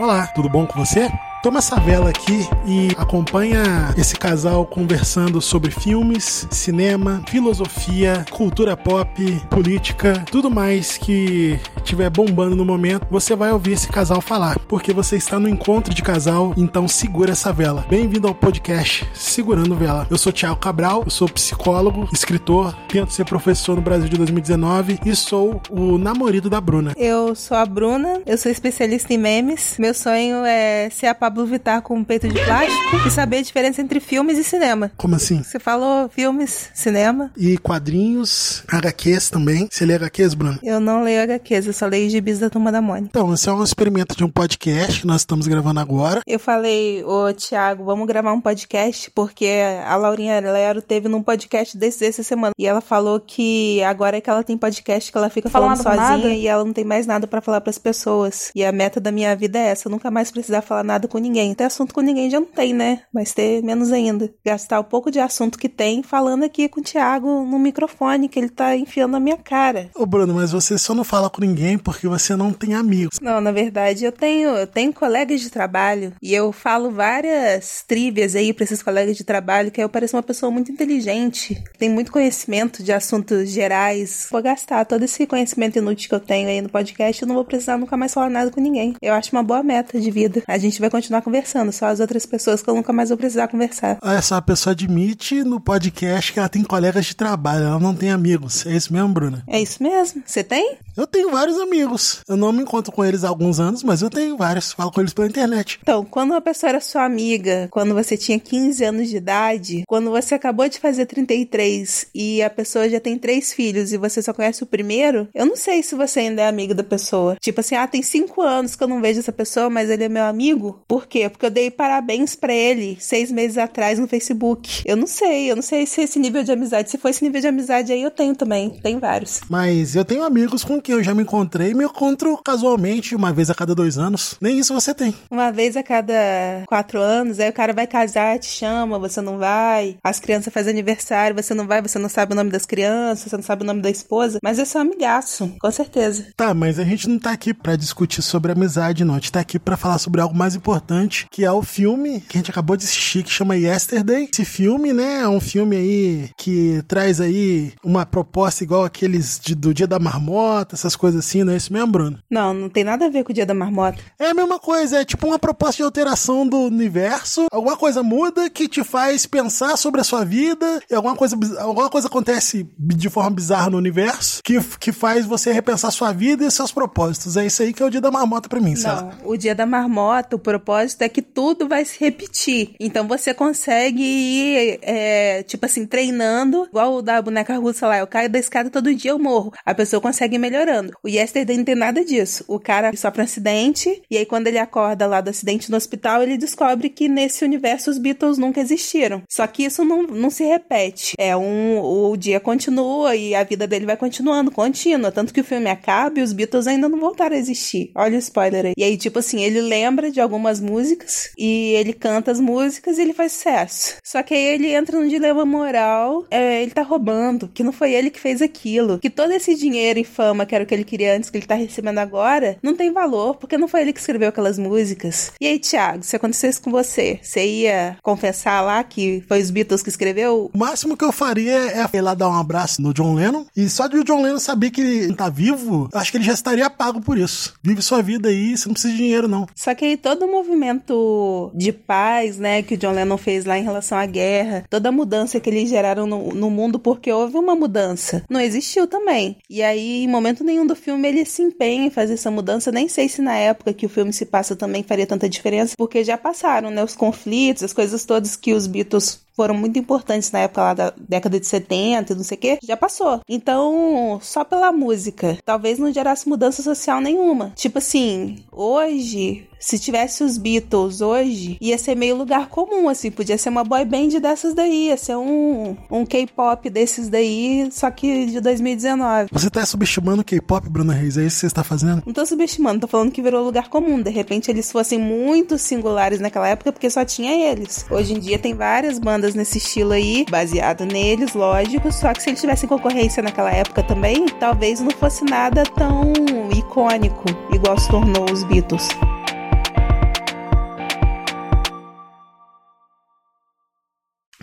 Olá, tudo bom com você? Toma essa vela aqui e acompanha esse casal conversando sobre filmes, cinema, filosofia, cultura pop, política, tudo mais que estiver bombando no momento, você vai ouvir esse casal falar, porque você está no encontro de casal, então segura essa vela. Bem-vindo ao podcast Segurando Vela. Eu sou Thiago Cabral, eu sou psicólogo, escritor, tento ser professor no Brasil de 2019 e sou o namorado da Bruna. Eu sou a Bruna, eu sou especialista em memes. Meu sonho é ser a Pablo Vittar com um peito de plástico e saber a diferença entre filmes e cinema. Como assim? Você falou filmes, cinema. E quadrinhos, HQs também. Você lê HQs, Bruno? Eu não leio HQs, eu só leio gibis da Turma da Mônica. Então, esse é um experimento de um podcast que nós estamos gravando agora. Eu falei, ô Thiago, vamos gravar um podcast, porque a Laurinha Lero teve num podcast desse essa semana. E ela falou que agora é que ela tem podcast que ela fica falando sozinha nada. e ela não tem mais nada para falar para as pessoas. E a meta da minha vida é essa, nunca mais precisar falar nada com ninguém. Ter assunto com ninguém já não tem, né? Mas ter menos ainda. Gastar o pouco de assunto que tem falando aqui com o Thiago no microfone que ele tá enfiando na minha cara. Ô Bruno, mas você só não fala com ninguém porque você não tem amigos. Não, na verdade eu tenho, eu tenho colegas de trabalho e eu falo várias trivias aí para esses colegas de trabalho que eu pareço uma pessoa muito inteligente, tem muito conhecimento de assuntos gerais. Vou gastar todo esse conhecimento inútil que eu tenho aí no podcast, eu não vou precisar nunca mais falar nada com ninguém. Eu acho uma boa meta de vida. A gente vai continuar conversando, só as outras pessoas que eu nunca mais vou precisar conversar. Essa ah, pessoa admite no podcast que ela tem colegas de trabalho, ela não tem amigos. É isso mesmo, Bruna? É isso mesmo. Você tem? Eu tenho vários amigos. Eu não me encontro com eles há alguns anos, mas eu tenho vários. Falo com eles pela internet. Então, quando uma pessoa era sua amiga, quando você tinha 15 anos de idade, quando você acabou de fazer 33 e a pessoa já tem três filhos e você só conhece o primeiro, eu não sei se você ainda é amigo da pessoa. Tipo assim, ah, tem cinco anos que eu não vejo essa pessoa, mas ele é meu amigo. Por quê? Porque eu dei parabéns para ele seis meses atrás no Facebook. Eu não sei, eu não sei se esse nível de amizade, se for esse nível de amizade aí, eu tenho também. Tem vários. Mas eu tenho amigos com quem eu já me encontrei e me encontro casualmente uma vez a cada dois anos. Nem isso você tem. Uma vez a cada quatro anos, aí o cara vai casar, te chama, você não vai. As crianças fazem aniversário, você não vai, você não sabe o nome das crianças, você não sabe o nome da esposa. Mas é um amigaço, com certeza. Tá, mas a gente não tá aqui para discutir sobre amizade, não. A gente tá aqui para falar sobre algo mais importante, que é o filme que a gente acabou de assistir, que chama Yesterday. Esse filme, né, é um filme aí que traz aí uma proposta igual aqueles de, do Dia da Marmota, essas coisas assim, não é isso mesmo, Bruno? Não, não tem nada a ver com o Dia da Marmota. É a mesma coisa, é tipo uma proposta de alteração do universo. Alguma coisa muda que te faz pensar sobre a sua vida, e alguma coisa, alguma coisa acontece de forma bizarra no universo que, que faz você repensar sua vida e seus propósitos. É isso aí que é o Dia da Marmota pra mim, sabe? Não, o Dia da Marmota, o propósito é que tudo vai se repetir. Então você consegue ir, é, tipo assim, treinando, igual o da boneca russa lá. Eu caio da escada todo dia, eu morro. A pessoa consegue ir melhorando. O Yesterday não tem nada disso. O cara sofre um acidente, e aí quando ele acorda lá do acidente no hospital, ele descobre que nesse universo os Beatles nunca existiram. Só que isso não, não se repete. É um. O dia continua e a vida dele vai continuando, contínua. Tanto que o filme acaba e os Beatles ainda não voltaram a existir. Olha o spoiler aí. E aí, tipo assim, ele lembra de algumas músicas e ele canta as músicas e ele faz sucesso. Só que aí ele entra num dilema moral. É, ele tá roubando, que não foi ele que fez aquilo. Que todo esse dinheiro e fama que era o que ele queria antes, que ele tá recebendo agora, não tem valor, porque não foi ele que escreveu aquelas músicas. E aí, Thiago, se acontecesse com você, você ia confessar lá que foi os Beatles que escreveu? O máximo que eu faria é ir lá dar um abraço no John Lennon. E só de o John Lennon saber que ele tá vivo, acho que ele já estaria pago por isso. Vive sua vida aí, você não precisa de dinheiro, não. Só que aí todo o movimento de paz, né, que o John Lennon fez lá em relação à guerra, toda a mudança que eles geraram no, no mundo, porque houve uma mudança, não existiu também. E aí, em momento nenhum do filme, ele se empenha em fazer essa mudança. Nem sei se na época que o filme se passa também faria tanta diferença, porque já passaram, né, os conflitos, as coisas todas que os Beatles foram muito importantes na época lá da década de 70 e não sei o que, já passou. Então, só pela música, talvez não gerasse mudança social nenhuma. Tipo assim, hoje, se tivesse os Beatles hoje, ia ser meio lugar comum, assim, podia ser uma boy band dessas daí, ia ser um, um K-pop desses daí, só que de 2019. Você tá subestimando o K-pop, Bruna Reis? É isso que você está fazendo? Não tô subestimando, tô falando que virou lugar comum. De repente eles fossem muito singulares naquela época, porque só tinha eles. Hoje em dia tem várias bandas nesse estilo aí, baseado neles, lógico, só que se eles tivessem concorrência naquela época também, talvez não fosse nada tão icônico, igual se tornou os Beatles.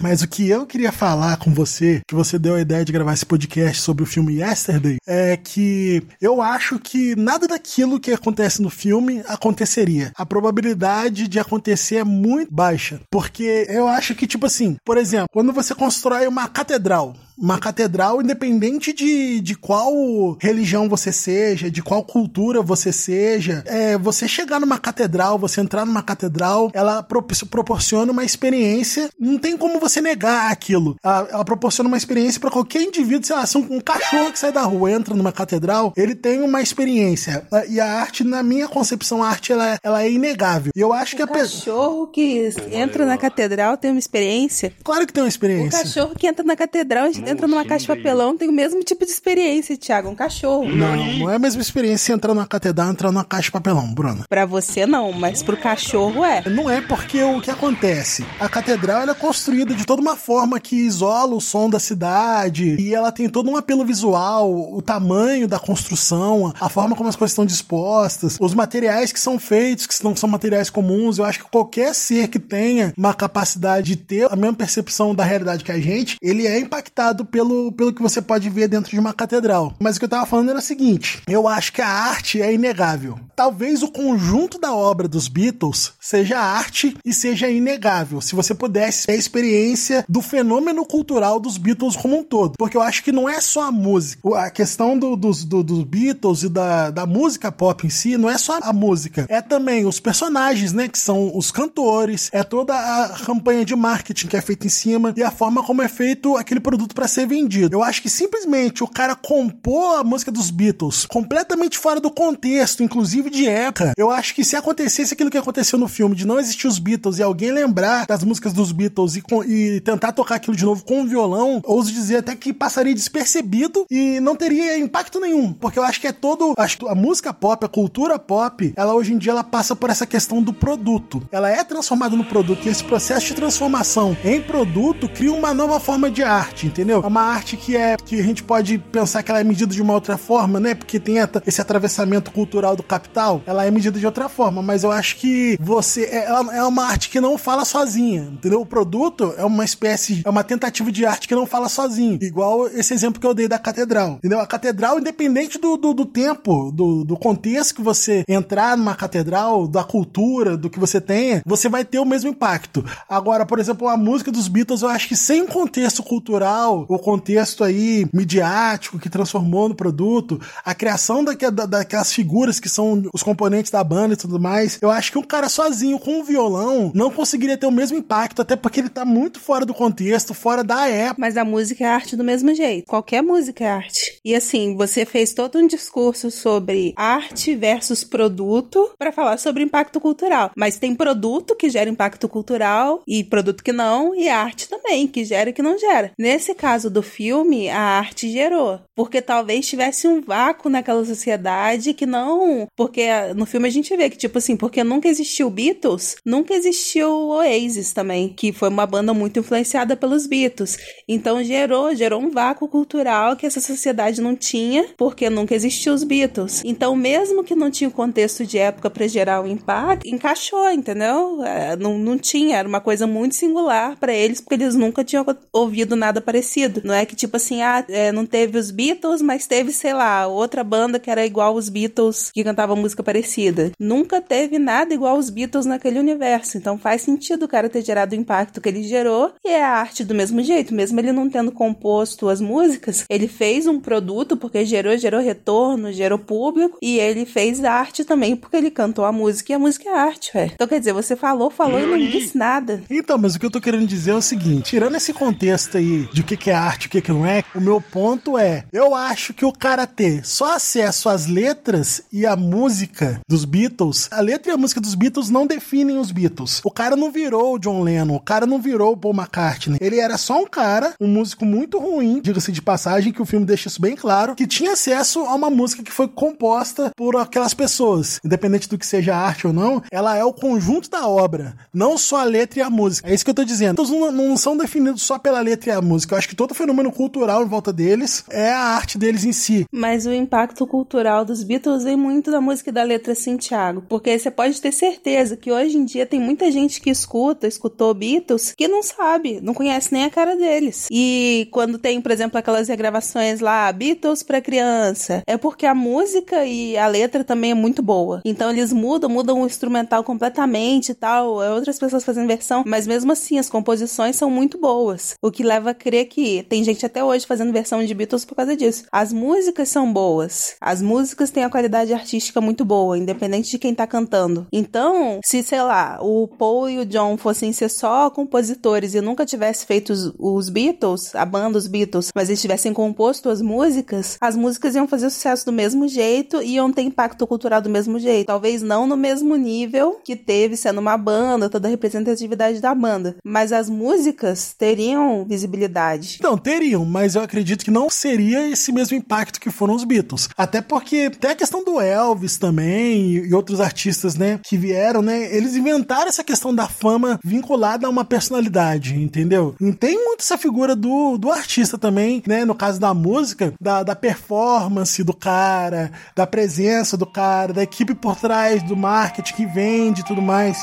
Mas o que eu queria falar com você, que você deu a ideia de gravar esse podcast sobre o filme Yesterday, é que eu acho que nada daquilo que acontece no filme aconteceria. A probabilidade de acontecer é muito baixa. Porque eu acho que, tipo assim, por exemplo, quando você constrói uma catedral, uma catedral, independente de, de qual religião você seja, de qual cultura você seja, é, você chegar numa catedral, você entrar numa catedral, ela pro, proporciona uma experiência, não tem como você negar aquilo. Ela, ela proporciona uma experiência para qualquer indivíduo, sei lá, se um, um, cachorro que sai da rua entra numa catedral, ele tem uma experiência. E a arte, na minha concepção, a arte ela, ela é inegável. E eu acho o que a cachorro que entra na catedral tem uma experiência? Claro que tem uma experiência. O cachorro que entra na catedral entra numa caixa de papelão, tem o mesmo tipo de experiência, Thiago, um cachorro. Não, não é a mesma experiência entrar numa catedral entrar numa caixa de papelão, Bruna. Pra você não, mas pro cachorro é. Não é porque o que acontece? A catedral ela é construída de toda uma forma que isola o som da cidade e ela tem todo um apelo visual, o tamanho da construção, a forma como as coisas estão dispostas, os materiais que são feitos, que não são materiais comuns. Eu acho que qualquer ser que tenha uma capacidade de ter a mesma percepção da realidade que a gente, ele é impactado pelo pelo, que você pode ver dentro de uma catedral. Mas o que eu tava falando era o seguinte: eu acho que a arte é inegável. Talvez o conjunto da obra dos Beatles seja arte e seja inegável. Se você pudesse ter a experiência do fenômeno cultural dos Beatles como um todo. Porque eu acho que não é só a música. A questão do, dos, do, dos Beatles e da, da música pop em si não é só a música. É também os personagens, né? Que são os cantores. É toda a campanha de marketing que é feita em cima e a forma como é feito aquele produto para ser vendido. Eu acho que simplesmente o cara compôs a música dos Beatles completamente fora do contexto, inclusive de época. Eu acho que se acontecesse aquilo que aconteceu no filme, de não existir os Beatles e alguém lembrar das músicas dos Beatles e, e tentar tocar aquilo de novo com um violão, ouso dizer até que passaria despercebido e não teria impacto nenhum. Porque eu acho que é todo. Acho que a música pop, a cultura pop, ela hoje em dia ela passa por essa questão do produto. Ela é transformada no produto e esse processo de transformação em produto cria uma nova forma de arte, entendeu? É uma arte que é que a gente pode pensar que ela é medida de uma outra forma, né? Porque tem esse atravessamento cultural do capital, ela é medida de outra forma, mas eu acho que você é, é uma arte que não fala sozinha, entendeu? O produto é uma espécie, é uma tentativa de arte que não fala sozinho, igual esse exemplo que eu dei da catedral, entendeu? A catedral, independente do, do, do tempo, do, do contexto que você entrar numa catedral, da cultura, do que você tenha, você vai ter o mesmo impacto. Agora, por exemplo, a música dos Beatles, eu acho que sem contexto cultural, o contexto aí midiático que transformou no produto, a criação da, da, daquelas figuras que são os componentes da banda e tudo mais, eu acho que um cara sozinho com um violão não conseguiria ter o mesmo impacto, até porque ele tá muito fora do contexto, fora da época. Mas a música é arte do mesmo jeito. Qualquer música é arte. E assim, você fez todo um discurso sobre arte versus produto para falar sobre impacto cultural. Mas tem produto que gera impacto cultural e produto que não, e arte também, que gera e que não gera. Nesse caso do filme a arte gerou. Porque talvez tivesse um vácuo naquela sociedade que não. Porque no filme a gente vê que, tipo assim, porque nunca existiu Beatles, nunca existiu Oasis também, que foi uma banda muito influenciada pelos Beatles. Então gerou, gerou um vácuo cultural que essa sociedade não tinha, porque nunca existiu os Beatles. Então, mesmo que não tinha o contexto de época para gerar um impacto, encaixou, entendeu? É, não, não tinha, era uma coisa muito singular para eles, porque eles nunca tinham ouvido nada parecido. Não é que tipo assim, ah, é, não teve os Beatles, mas teve, sei lá, outra banda que era igual os Beatles, que cantava música parecida. Nunca teve nada igual os Beatles naquele universo. Então faz sentido o cara ter gerado o impacto que ele gerou e é a arte do mesmo jeito. Mesmo ele não tendo composto as músicas, ele fez um produto porque gerou, gerou retorno, gerou público e ele fez arte também porque ele cantou a música e a música é arte, ué. Então quer dizer, você falou, falou e não disse nada. Então, mas o que eu tô querendo dizer é o seguinte: tirando esse contexto aí de o que é arte, o que não é. O meu ponto é, eu acho que o cara ter só acesso às letras e à música dos Beatles, a letra e a música dos Beatles não definem os Beatles. O cara não virou o John Lennon, o cara não virou o Paul McCartney. Ele era só um cara, um músico muito ruim, diga-se de passagem, que o filme deixa isso bem claro, que tinha acesso a uma música que foi composta por aquelas pessoas. Independente do que seja arte ou não, ela é o conjunto da obra, não só a letra e a música. É isso que eu tô dizendo. Então, não, não são definidos só pela letra e a música. Eu acho que todo fenômeno cultural em volta deles é a arte deles em si. Mas o impacto cultural dos Beatles vem muito da música e da letra, sim, Thiago. Porque você pode ter certeza que hoje em dia tem muita gente que escuta, escutou Beatles, que não sabe, não conhece nem a cara deles. E quando tem, por exemplo, aquelas regravações lá, Beatles pra criança, é porque a música e a letra também é muito boa. Então eles mudam, mudam o instrumental completamente e tal, é outras pessoas fazendo versão, mas mesmo assim as composições são muito boas. O que leva a crer que tem gente até hoje fazendo versão de Beatles por causa disso. As músicas são boas. As músicas têm a qualidade artística muito boa, independente de quem tá cantando. Então, se sei lá, o Paul e o John fossem ser só compositores e nunca tivessem feito os, os Beatles, a banda os Beatles, mas eles tivessem composto as músicas, as músicas iam fazer sucesso do mesmo jeito e iam ter impacto cultural do mesmo jeito. Talvez não no mesmo nível que teve sendo uma banda, toda a representatividade da banda, mas as músicas teriam visibilidade. Não, teriam, mas eu acredito que não seria esse mesmo impacto que foram os Beatles. Até porque tem a questão do Elvis também e outros artistas, né, que vieram, né, eles inventaram essa questão da fama vinculada a uma personalidade, entendeu? E tem muito essa figura do, do artista também, né, no caso da música, da, da performance do cara, da presença do cara, da equipe por trás do marketing que vende e tudo mais.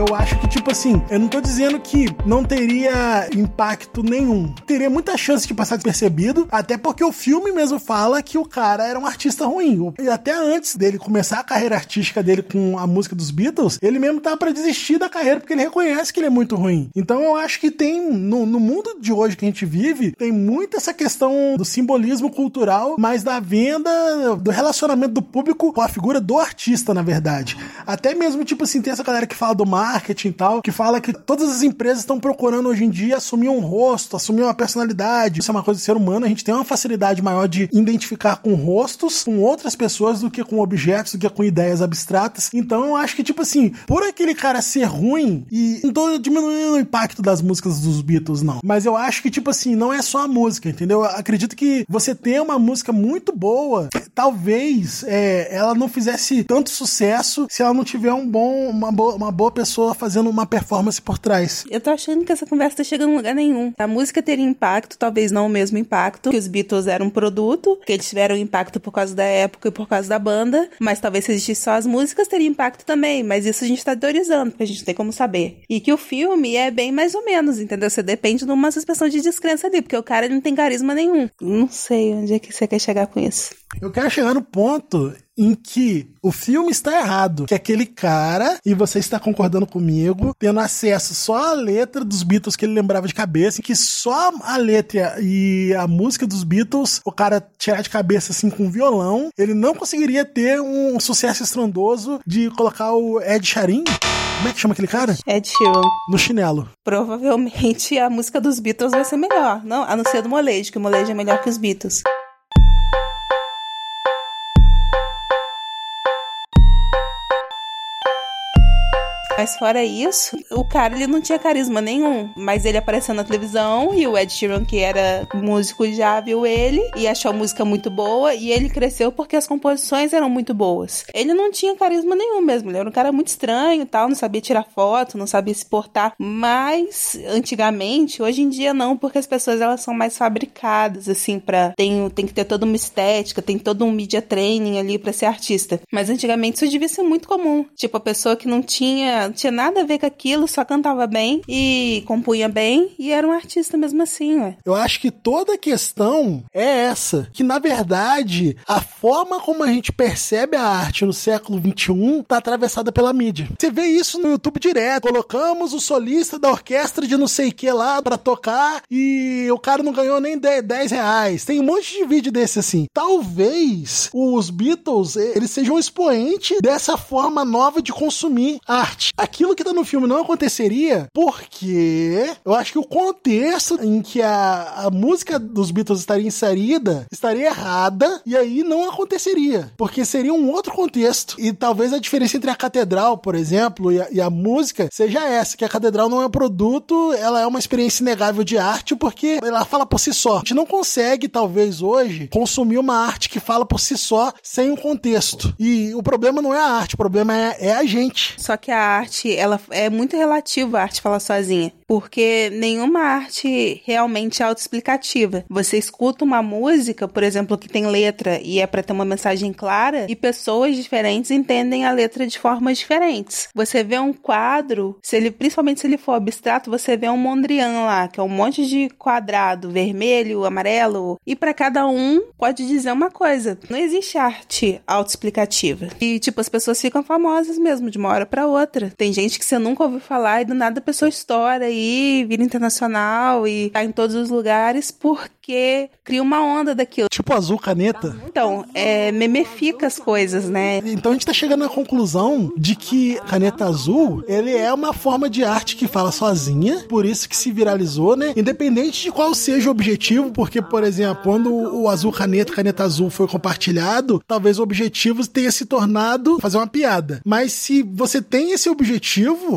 Eu acho que, tipo assim, eu não tô dizendo que não teria impacto nenhum. Teria muita chance de passar despercebido, até porque o filme mesmo fala que o cara era um artista ruim. E até antes dele começar a carreira artística dele com a música dos Beatles, ele mesmo tava pra desistir da carreira porque ele reconhece que ele é muito ruim. Então eu acho que tem, no, no mundo de hoje que a gente vive, tem muito essa questão do simbolismo cultural, mas da venda, do relacionamento do público com a figura do artista, na verdade. Até mesmo, tipo assim, tem essa galera que fala do mar marketing e tal, que fala que todas as empresas estão procurando hoje em dia assumir um rosto, assumir uma personalidade. Isso é uma coisa de ser humano, a gente tem uma facilidade maior de identificar com rostos, com outras pessoas, do que com objetos, do que com ideias abstratas. Então eu acho que, tipo assim, por aquele cara ser ruim, e não tô diminuindo o impacto das músicas dos Beatles, não. Mas eu acho que, tipo assim, não é só a música, entendeu? Eu acredito que você tem uma música muito boa, talvez é, ela não fizesse tanto sucesso se ela não tiver um bom, uma, boa, uma boa pessoa pessoa fazendo uma performance por trás. Eu tô achando que essa conversa tá chegando em lugar nenhum. A música teria impacto, talvez não o mesmo impacto, que os Beatles eram um produto, que eles tiveram impacto por causa da época e por causa da banda, mas talvez se existisse só as músicas, teria impacto também, mas isso a gente tá teorizando, porque a gente não tem como saber. E que o filme é bem mais ou menos, entendeu? Você depende de uma suspensão de descrença ali, porque o cara não tem carisma nenhum. Não sei onde é que você quer chegar com isso. Eu quero chegar no ponto em que o filme está errado, que aquele cara, e você está concordando comigo, tendo acesso só à letra dos Beatles que ele lembrava de cabeça, que só a letra e a música dos Beatles, o cara tirar de cabeça assim com violão, ele não conseguiria ter um sucesso estrondoso de colocar o Ed Sheeran como é que chama aquele cara? Ed Sheeran. No chinelo. Provavelmente a música dos Beatles vai ser melhor. Não, a não ser do Molejo, que o Molejo é melhor que os Beatles. Mas fora isso, o cara ele não tinha carisma nenhum. Mas ele apareceu na televisão e o Ed Sheeran, que era músico, já viu ele e achou a música muito boa. E ele cresceu porque as composições eram muito boas. Ele não tinha carisma nenhum mesmo. Ele era um cara muito estranho tal, não sabia tirar foto, não sabia se portar. Mas antigamente, hoje em dia não, porque as pessoas elas são mais fabricadas, assim, pra. Tem, tem que ter toda uma estética, tem todo um media training ali para ser artista. Mas antigamente isso devia ser muito comum. Tipo, a pessoa que não tinha não tinha nada a ver com aquilo, só cantava bem e compunha bem e era um artista mesmo assim, ué. Eu acho que toda a questão é essa, que na verdade a forma como a gente percebe a arte no século XXI tá atravessada pela mídia. Você vê isso no YouTube direto, colocamos o solista da orquestra de não sei o que lá para tocar e o cara não ganhou nem 10 reais. Tem um monte de vídeo desse assim. Talvez os Beatles eles sejam um expoente dessa forma nova de consumir arte Aquilo que tá no filme não aconteceria porque eu acho que o contexto em que a, a música dos Beatles estaria inserida estaria errada e aí não aconteceria. Porque seria um outro contexto. E talvez a diferença entre a catedral, por exemplo, e a, e a música seja essa: que a catedral não é um produto, ela é uma experiência inegável de arte porque ela fala por si só. A gente não consegue, talvez hoje, consumir uma arte que fala por si só sem um contexto. E o problema não é a arte, o problema é, é a gente. Só que a arte, ela é muito relativa a arte falar sozinha. Porque nenhuma arte realmente é autoexplicativa. Você escuta uma música, por exemplo, que tem letra e é para ter uma mensagem clara, e pessoas diferentes entendem a letra de formas diferentes. Você vê um quadro, se ele, principalmente se ele for abstrato, você vê um Mondrian lá, que é um monte de quadrado, vermelho, amarelo, e para cada um pode dizer uma coisa. Não existe arte autoexplicativa. E tipo, as pessoas ficam famosas mesmo de uma hora para outra. Tem gente que você nunca ouviu falar e do nada a pessoa estoura aí, vira internacional e tá em todos os lugares porque cria uma onda daquilo. Tipo azul caneta. Então, é, memefica as coisas, né? Então a gente tá chegando à conclusão de que caneta azul, ele é uma forma de arte que fala sozinha, por isso que se viralizou, né? Independente de qual seja o objetivo, porque, por exemplo, quando o azul caneta, caneta azul foi compartilhado, talvez o objetivo tenha se tornado fazer uma piada. Mas se você tem esse objetivo,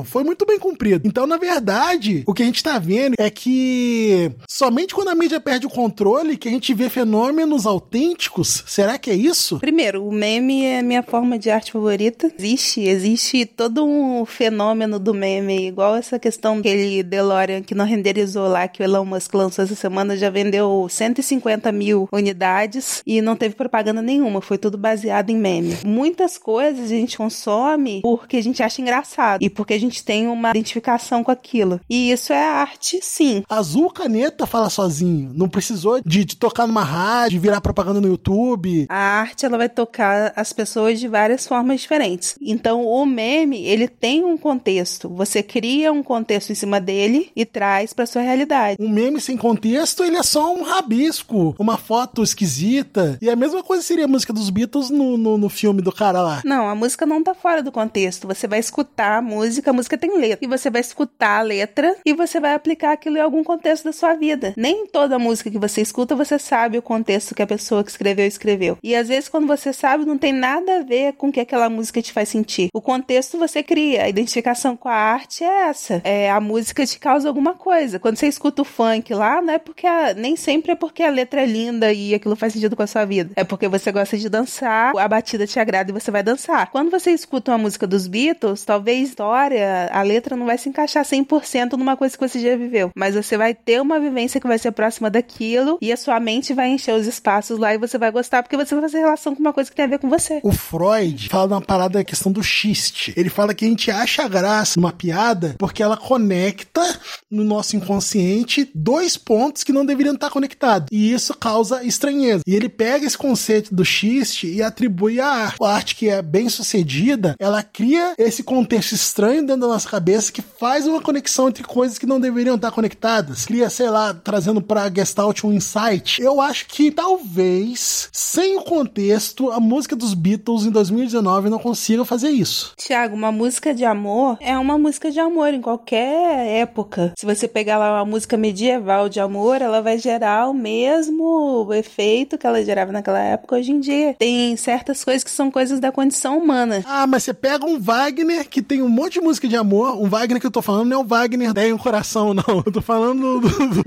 foi muito bem cumprido. Então, na verdade, o que a gente tá vendo é que somente quando a mídia perde o controle que a gente vê fenômenos autênticos. Será que é isso? Primeiro, o meme é minha forma de arte favorita. Existe, existe todo um fenômeno do meme, igual essa questão aquele DeLorean que não renderizou lá, que o Elon Musk lançou essa semana, já vendeu 150 mil unidades e não teve propaganda nenhuma, foi tudo baseado em meme. Muitas coisas a gente consome porque a gente acha engraçado e porque a gente tem uma identificação com aquilo. E isso é arte, sim. Azul Caneta fala sozinho, não precisou de, de tocar numa rádio, virar propaganda no YouTube. A arte ela vai tocar as pessoas de várias formas diferentes. Então o meme, ele tem um contexto. Você cria um contexto em cima dele e traz para sua realidade. Um meme sem contexto, ele é só um rabisco, uma foto esquisita. E a mesma coisa seria a música dos Beatles no, no, no filme do cara lá. Não, a música não tá fora do contexto. Você vai escutar a música, a música tem letra. E você vai escutar a letra e você vai aplicar aquilo em algum contexto da sua vida. Nem toda música que você escuta você sabe o contexto que a pessoa que escreveu escreveu. E às vezes quando você sabe, não tem nada a ver com o que aquela música te faz sentir. O contexto você cria. A identificação com a arte é essa. É, a música te causa alguma coisa. Quando você escuta o funk lá, não é porque a, nem sempre é porque a letra é linda e aquilo faz sentido com a sua vida. É porque você gosta de dançar, a batida te agrada e você vai dançar. Quando você escuta uma música dos Beatles, talvez a história, a letra não vai se encaixar 100% numa coisa que você já viveu, mas você vai ter uma vivência que vai ser próxima daquilo e a sua mente vai encher os espaços lá e você vai gostar porque você vai fazer relação com uma coisa que tem a ver com você. O Freud fala uma parada da questão do xiste. Ele fala que a gente acha graça numa piada porque ela conecta no nosso inconsciente dois pontos que não deveriam estar conectados. E isso causa estranheza. E ele pega esse conceito do xiste e atribui à arte. A arte que é bem sucedida, ela cria esse contexto estranho dentro da nossa cabeça que faz uma conexão entre coisas que não deveriam estar conectadas. Cria, sei lá, trazendo pra Gestalt um insight. Eu acho que talvez, sem o contexto, a música dos Beatles em 2019 não consiga fazer isso. Tiago, uma música de amor é uma música de amor em qualquer época. Se você pegar lá uma música medieval de amor, ela vai gerar o mesmo efeito que ela gerava naquela época hoje em dia. Tem certas coisas que são coisas da condição humana. Ah, mas você pega um Wagner que tem um monte de música de amor. Um Wagner que eu tô falando não é o Wagner tem um coração, não. Eu tô falando do. do...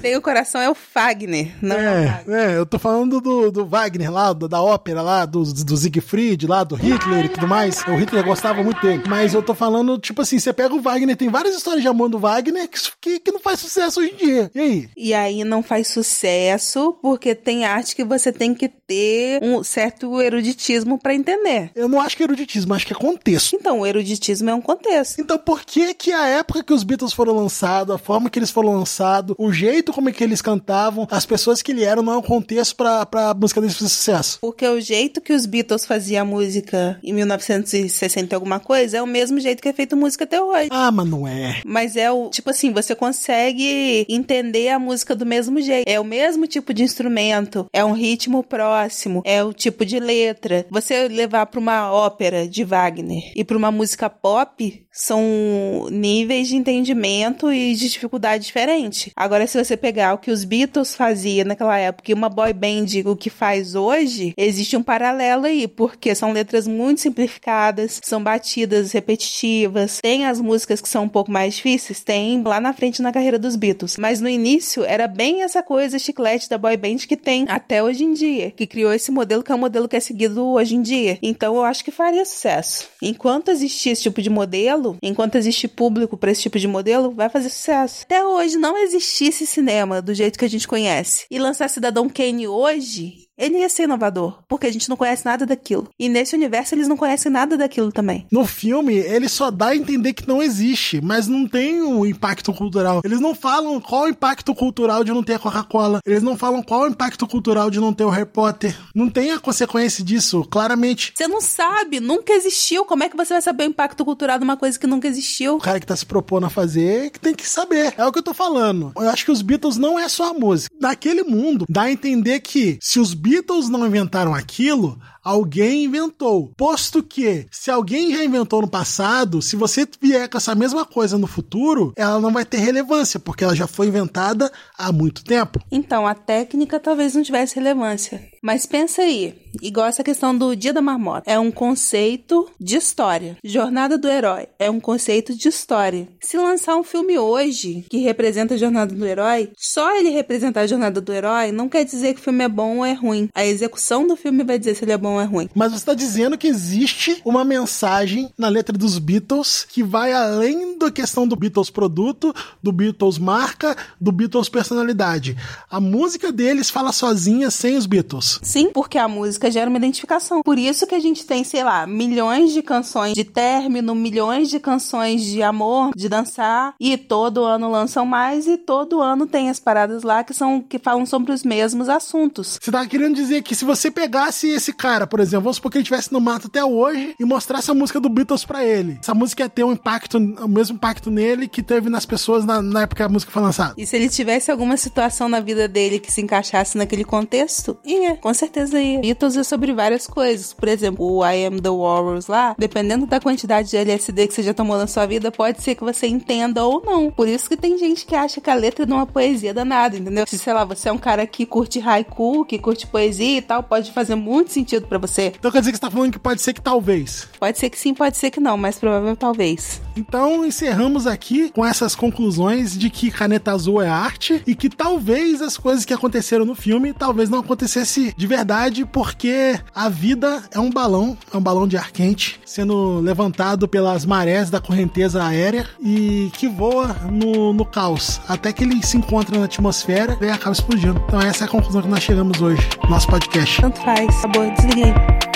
tem o coração é o Fagner, não é, é, é eu tô falando do, do Wagner lá, do, da ópera lá, do, do Siegfried lá, do Hitler e tudo mais. O Hitler gostava muito dele. Mas eu tô falando, tipo assim, você pega o Wagner, tem várias histórias de amor do Wagner que, que, que não faz sucesso hoje em dia. E aí? E aí não faz sucesso porque tem arte que você tem que ter um certo eruditismo para entender. Eu não acho que é eruditismo, acho que é contexto. Então, o eruditismo é um contexto. Então, por que que a época que os Beatles foram lançados, a forma que eles foram lançados, o jeito como é que eles cantavam, as pessoas que ele eram não é um contexto pra, pra música deles fazer sucesso. Porque o jeito que os Beatles faziam a música em 1960 e alguma coisa é o mesmo jeito que é feito música até hoje. Ah, mas não é. Mas é o, tipo assim, você consegue entender a música do mesmo jeito. É o mesmo tipo de instrumento, é um ritmo próximo, é o tipo de letra. Você levar para uma ópera de Wagner e para uma música pop, são níveis de entendimento e de dificuldade diferente. Agora, se você pegar o que os Beatles faziam naquela época e uma boy band o que faz hoje, existe um paralelo aí, porque são letras muito simplificadas, são batidas repetitivas, tem as músicas que são um pouco mais difíceis, tem lá na frente na carreira dos Beatles. Mas no início era bem essa coisa chiclete da boy band que tem até hoje em dia, que criou esse modelo que é o modelo que é seguido hoje em dia. Então eu acho que faria sucesso. Enquanto existir esse tipo de modelo, enquanto existe público para esse tipo de modelo, vai fazer sucesso. Até hoje não existisse cinema do jeito que a gente conhece. E lançar Cidadão Kane hoje ele ia ser inovador, porque a gente não conhece nada daquilo. E nesse universo eles não conhecem nada daquilo também. No filme, ele só dá a entender que não existe, mas não tem um impacto cultural. Eles não falam qual o impacto cultural de não ter a Coca-Cola. Eles não falam qual o impacto cultural de não ter o Harry Potter. Não tem a consequência disso, claramente. Você não sabe, nunca existiu. Como é que você vai saber o impacto cultural de uma coisa que nunca existiu? O cara que tá se propondo a fazer que tem que saber. É o que eu tô falando. Eu acho que os Beatles não é só a música. Naquele mundo, dá a entender que se os Beatles não inventaram aquilo, alguém inventou. Posto que, se alguém já inventou no passado, se você vier com essa mesma coisa no futuro, ela não vai ter relevância, porque ela já foi inventada há muito tempo. Então, a técnica talvez não tivesse relevância. Mas pensa aí, igual essa questão do Dia da Marmota. É um conceito de história. Jornada do Herói é um conceito de história. Se lançar um filme hoje que representa a Jornada do Herói, só ele representar a Jornada do Herói não quer dizer que o filme é bom ou é ruim. A execução do filme vai dizer se ele é bom ou é ruim. Mas você está dizendo que existe uma mensagem na letra dos Beatles que vai além da questão do Beatles produto, do Beatles marca, do Beatles personalidade. A música deles fala sozinha sem os Beatles. Sim, porque a música gera uma identificação. Por isso que a gente tem, sei lá, milhões de canções de término, milhões de canções de amor, de dançar, e todo ano lançam mais e todo ano tem as paradas lá que são que falam sobre os mesmos assuntos. Você tá querendo dizer que se você pegasse esse cara, por exemplo, vamos supor que ele estivesse no mato até hoje e mostrasse a música do Beatles para ele, essa música ia ter um impacto, o mesmo impacto nele que teve nas pessoas na, na época que a música foi lançada. E se ele tivesse alguma situação na vida dele que se encaixasse naquele contexto, ia com certeza ia. Beatles é sobre várias coisas. Por exemplo, o I Am The Warriors lá, dependendo da quantidade de LSD que você já tomou na sua vida, pode ser que você entenda ou não. Por isso que tem gente que acha que a letra não é uma poesia danada, entendeu? Se, sei lá, você é um cara que curte haiku, que curte poesia e tal, pode fazer muito sentido para você. Então quer dizer que você tá falando que pode ser que talvez. Pode ser que sim, pode ser que não, mas provavelmente talvez. Então encerramos aqui com essas conclusões de que Caneta Azul é arte e que talvez as coisas que aconteceram no filme talvez não acontecesse de verdade, porque a vida é um balão, é um balão de ar quente, sendo levantado pelas marés da correnteza aérea e que voa no, no caos, até que ele se encontra na atmosfera e acaba explodindo. Então essa é a conclusão que nós chegamos hoje, no nosso podcast. Tanto faz, acabou, desliguei.